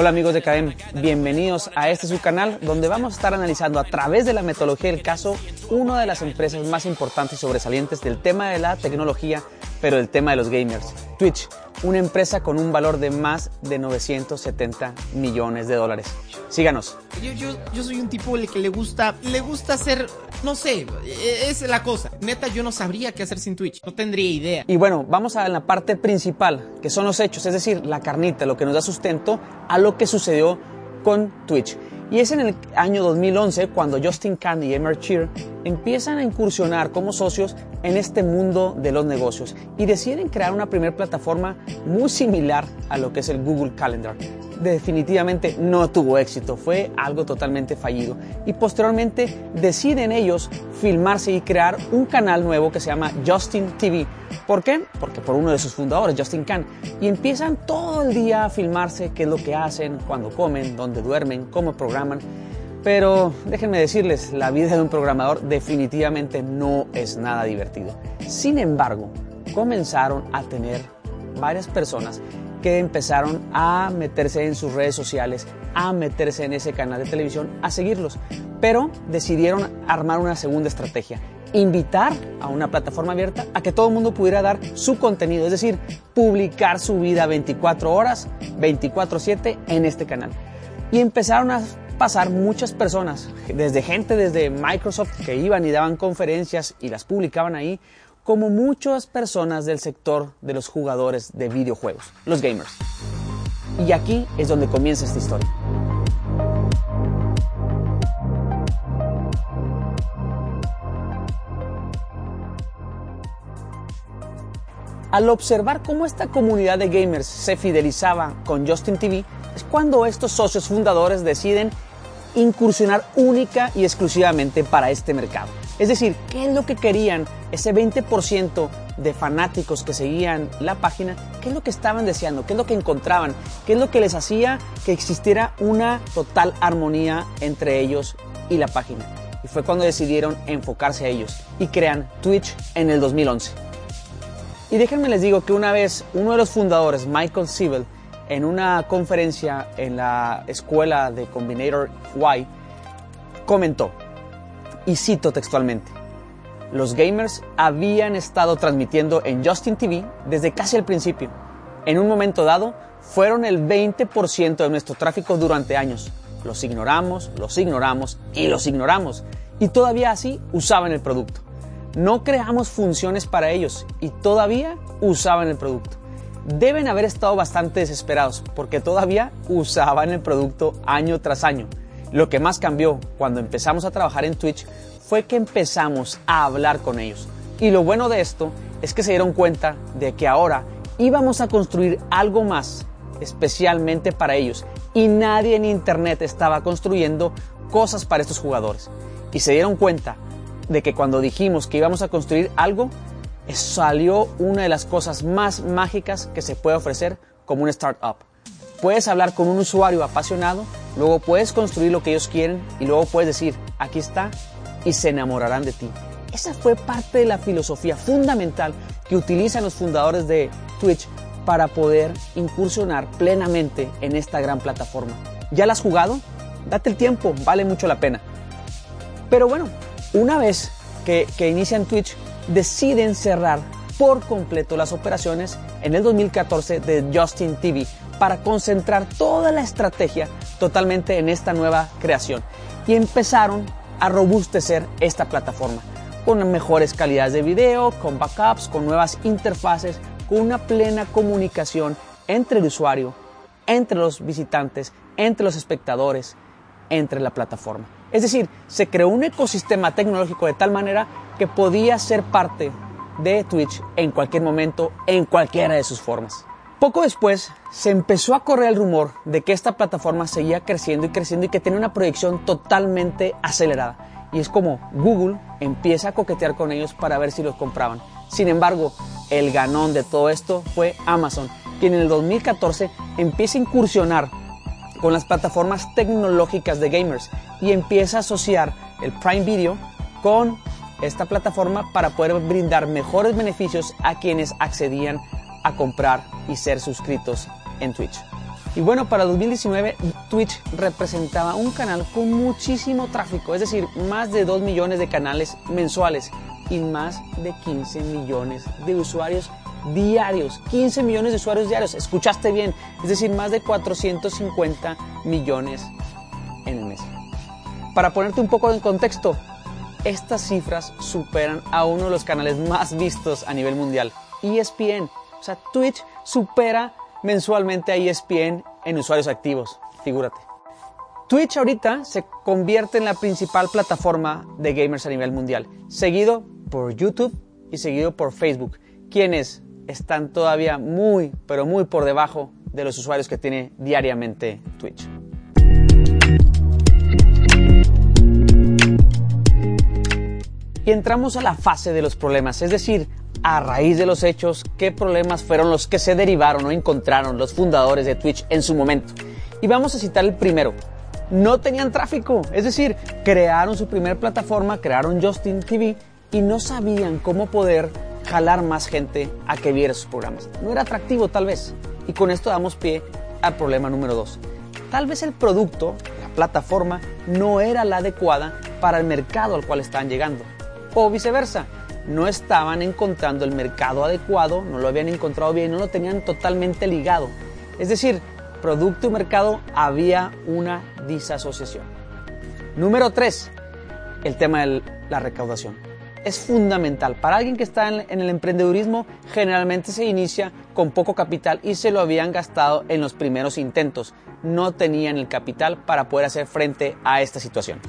Hola amigos de Cadem, bienvenidos a este su canal donde vamos a estar analizando a través de la metodología del caso una de las empresas más importantes y sobresalientes del tema de la tecnología, pero del tema de los gamers, Twitch, una empresa con un valor de más de 970 millones de dólares. Síganos. Yo, yo, yo soy un tipo que le gusta, le gusta hacer, no sé, es la cosa. Neta, yo no sabría qué hacer sin Twitch, no tendría idea. Y bueno, vamos a la parte principal, que son los hechos, es decir, la carnita, lo que nos da sustento a lo que sucedió con Twitch. Y es en el año 2011 cuando Justin Khan y Emer Cheer empiezan a incursionar como socios en este mundo de los negocios y deciden crear una primera plataforma muy similar a lo que es el Google Calendar. Definitivamente no tuvo éxito, fue algo totalmente fallido. Y posteriormente deciden ellos filmarse y crear un canal nuevo que se llama Justin TV. ¿Por qué? Porque por uno de sus fundadores, Justin Khan. Y empiezan todo el día a filmarse qué es lo que hacen, cuando comen, dónde duermen, cómo programan. Pero déjenme decirles, la vida de un programador definitivamente no es nada divertido. Sin embargo, comenzaron a tener varias personas que empezaron a meterse en sus redes sociales, a meterse en ese canal de televisión, a seguirlos. Pero decidieron armar una segunda estrategia, invitar a una plataforma abierta a que todo el mundo pudiera dar su contenido, es decir, publicar su vida 24 horas, 24/7 en este canal. Y empezaron a pasar muchas personas, desde gente desde Microsoft que iban y daban conferencias y las publicaban ahí, como muchas personas del sector de los jugadores de videojuegos, los gamers. Y aquí es donde comienza esta historia. Al observar cómo esta comunidad de gamers se fidelizaba con Justin TV, es cuando estos socios fundadores deciden incursionar única y exclusivamente para este mercado. Es decir, ¿qué es lo que querían ese 20% de fanáticos que seguían la página? ¿Qué es lo que estaban deseando? ¿Qué es lo que encontraban? ¿Qué es lo que les hacía que existiera una total armonía entre ellos y la página? Y fue cuando decidieron enfocarse a ellos y crean Twitch en el 2011. Y déjenme les digo que una vez uno de los fundadores, Michael Siebel, en una conferencia en la escuela de Combinator Y, comentó, y cito textualmente, los gamers habían estado transmitiendo en Justin TV desde casi el principio. En un momento dado, fueron el 20% de nuestro tráfico durante años. Los ignoramos, los ignoramos y los ignoramos. Y todavía así usaban el producto. No creamos funciones para ellos y todavía usaban el producto deben haber estado bastante desesperados porque todavía usaban el producto año tras año. Lo que más cambió cuando empezamos a trabajar en Twitch fue que empezamos a hablar con ellos. Y lo bueno de esto es que se dieron cuenta de que ahora íbamos a construir algo más especialmente para ellos y nadie en internet estaba construyendo cosas para estos jugadores. Y se dieron cuenta de que cuando dijimos que íbamos a construir algo, salió una de las cosas más mágicas que se puede ofrecer como un startup. Puedes hablar con un usuario apasionado, luego puedes construir lo que ellos quieren y luego puedes decir, aquí está, y se enamorarán de ti. Esa fue parte de la filosofía fundamental que utilizan los fundadores de Twitch para poder incursionar plenamente en esta gran plataforma. ¿Ya la has jugado? Date el tiempo, vale mucho la pena. Pero bueno, una vez que, que inician Twitch, deciden cerrar por completo las operaciones en el 2014 de Justin TV para concentrar toda la estrategia totalmente en esta nueva creación y empezaron a robustecer esta plataforma con mejores calidades de video, con backups, con nuevas interfaces, con una plena comunicación entre el usuario, entre los visitantes, entre los espectadores, entre la plataforma. Es decir, se creó un ecosistema tecnológico de tal manera que podía ser parte de Twitch en cualquier momento, en cualquiera de sus formas. Poco después se empezó a correr el rumor de que esta plataforma seguía creciendo y creciendo y que tenía una proyección totalmente acelerada. Y es como Google empieza a coquetear con ellos para ver si los compraban. Sin embargo, el ganón de todo esto fue Amazon, quien en el 2014 empieza a incursionar con las plataformas tecnológicas de gamers y empieza a asociar el Prime Video con esta plataforma para poder brindar mejores beneficios a quienes accedían a comprar y ser suscritos en Twitch. Y bueno, para 2019 Twitch representaba un canal con muchísimo tráfico, es decir, más de 2 millones de canales mensuales y más de 15 millones de usuarios diarios. 15 millones de usuarios diarios, escuchaste bien, es decir, más de 450 millones en el mes. Para ponerte un poco en contexto, estas cifras superan a uno de los canales más vistos a nivel mundial, ESPN. O sea, Twitch supera mensualmente a ESPN en usuarios activos, figúrate. Twitch ahorita se convierte en la principal plataforma de gamers a nivel mundial, seguido por YouTube y seguido por Facebook, quienes están todavía muy, pero muy por debajo de los usuarios que tiene diariamente Twitch. Y entramos a la fase de los problemas, es decir, a raíz de los hechos, qué problemas fueron los que se derivaron o encontraron los fundadores de Twitch en su momento. Y vamos a citar el primero. No tenían tráfico, es decir, crearon su primera plataforma, crearon Justin TV y no sabían cómo poder jalar más gente a que viera sus programas. No era atractivo tal vez. Y con esto damos pie al problema número dos. Tal vez el producto, la plataforma, no era la adecuada para el mercado al cual estaban llegando o viceversa. No estaban encontrando el mercado adecuado, no lo habían encontrado bien, no lo tenían totalmente ligado. Es decir, producto y mercado había una disasociación. Número 3. El tema de la recaudación. Es fundamental. Para alguien que está en el emprendedurismo, generalmente se inicia con poco capital y se lo habían gastado en los primeros intentos. No tenían el capital para poder hacer frente a esta situación.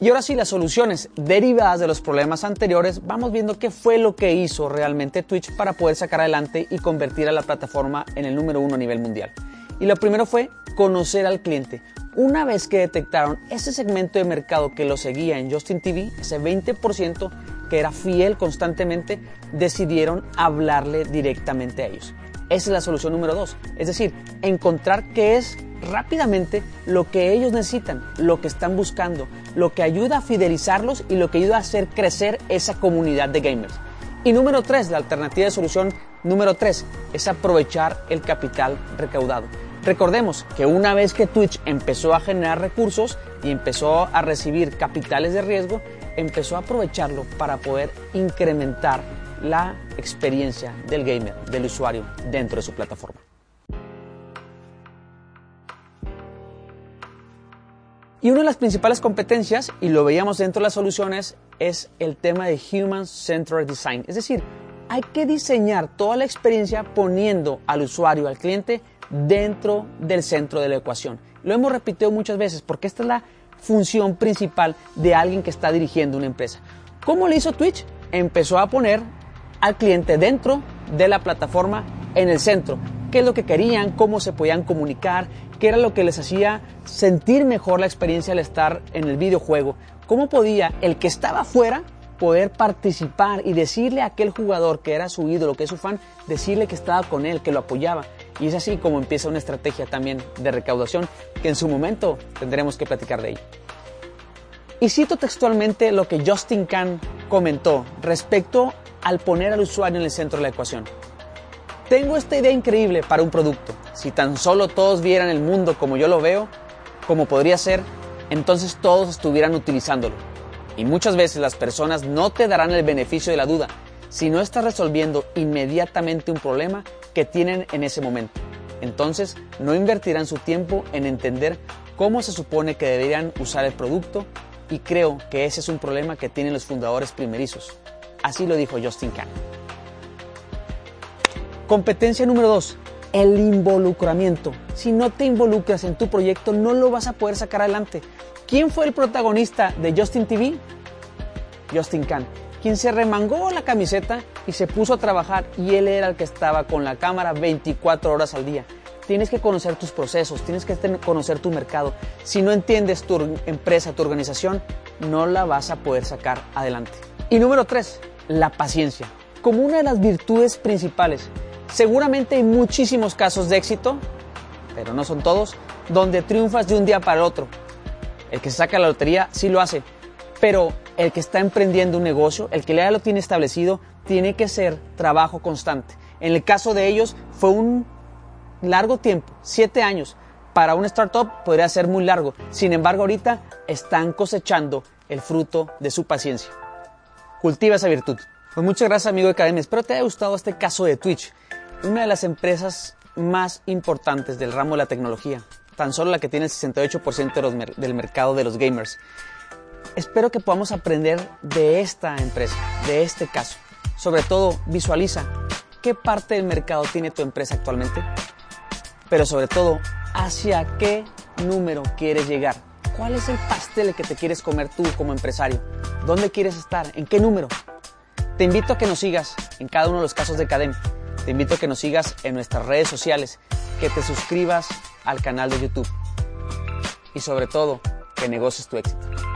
Y ahora sí, las soluciones derivadas de los problemas anteriores, vamos viendo qué fue lo que hizo realmente Twitch para poder sacar adelante y convertir a la plataforma en el número uno a nivel mundial. Y lo primero fue conocer al cliente. Una vez que detectaron ese segmento de mercado que lo seguía en Justin TV, ese 20% que era fiel constantemente, decidieron hablarle directamente a ellos. Esa es la solución número dos. Es decir, encontrar qué es rápidamente lo que ellos necesitan, lo que están buscando, lo que ayuda a fidelizarlos y lo que ayuda a hacer crecer esa comunidad de gamers. Y número tres, la alternativa de solución número tres es aprovechar el capital recaudado. Recordemos que una vez que Twitch empezó a generar recursos y empezó a recibir capitales de riesgo, empezó a aprovecharlo para poder incrementar la experiencia del gamer, del usuario dentro de su plataforma. Y una de las principales competencias, y lo veíamos dentro de las soluciones, es el tema de Human Centered Design. Es decir, hay que diseñar toda la experiencia poniendo al usuario, al cliente, dentro del centro de la ecuación. Lo hemos repetido muchas veces porque esta es la función principal de alguien que está dirigiendo una empresa. ¿Cómo le hizo Twitch? Empezó a poner al cliente dentro de la plataforma en el centro. ¿Qué es lo que querían? ¿Cómo se podían comunicar? qué era lo que les hacía sentir mejor la experiencia al estar en el videojuego, cómo podía el que estaba afuera poder participar y decirle a aquel jugador que era su ídolo, que es su fan, decirle que estaba con él, que lo apoyaba. Y es así como empieza una estrategia también de recaudación que en su momento tendremos que platicar de ella. Y cito textualmente lo que Justin Khan comentó respecto al poner al usuario en el centro de la ecuación. Tengo esta idea increíble para un producto. Si tan solo todos vieran el mundo como yo lo veo, como podría ser, entonces todos estuvieran utilizándolo. Y muchas veces las personas no te darán el beneficio de la duda si no estás resolviendo inmediatamente un problema que tienen en ese momento. Entonces no invertirán su tiempo en entender cómo se supone que deberían usar el producto y creo que ese es un problema que tienen los fundadores primerizos. Así lo dijo Justin Khan. Competencia número 2, el involucramiento. Si no te involucras en tu proyecto, no lo vas a poder sacar adelante. ¿Quién fue el protagonista de Justin TV? Justin Khan, quien se remangó la camiseta y se puso a trabajar y él era el que estaba con la cámara 24 horas al día. Tienes que conocer tus procesos, tienes que conocer tu mercado. Si no entiendes tu empresa, tu organización, no la vas a poder sacar adelante. Y número 3, la paciencia. Como una de las virtudes principales, Seguramente hay muchísimos casos de éxito, pero no son todos, donde triunfas de un día para el otro. El que se saca la lotería sí lo hace, pero el que está emprendiendo un negocio, el que ya lo tiene establecido, tiene que ser trabajo constante. En el caso de ellos fue un largo tiempo, siete años. Para una startup podría ser muy largo. Sin embargo, ahorita están cosechando el fruto de su paciencia. Cultiva esa virtud. Pues muchas gracias, amigo de Academia. Espero te haya gustado este caso de Twitch, una de las empresas más importantes del ramo de la tecnología. Tan solo la que tiene el 68% del mercado de los gamers. Espero que podamos aprender de esta empresa, de este caso. Sobre todo, visualiza qué parte del mercado tiene tu empresa actualmente, pero sobre todo, hacia qué número quieres llegar. ¿Cuál es el pastel que te quieres comer tú como empresario? ¿Dónde quieres estar? ¿En qué número? Te invito a que nos sigas en cada uno de los casos de Cadem. Te invito a que nos sigas en nuestras redes sociales, que te suscribas al canal de YouTube y sobre todo, que negocies tu éxito.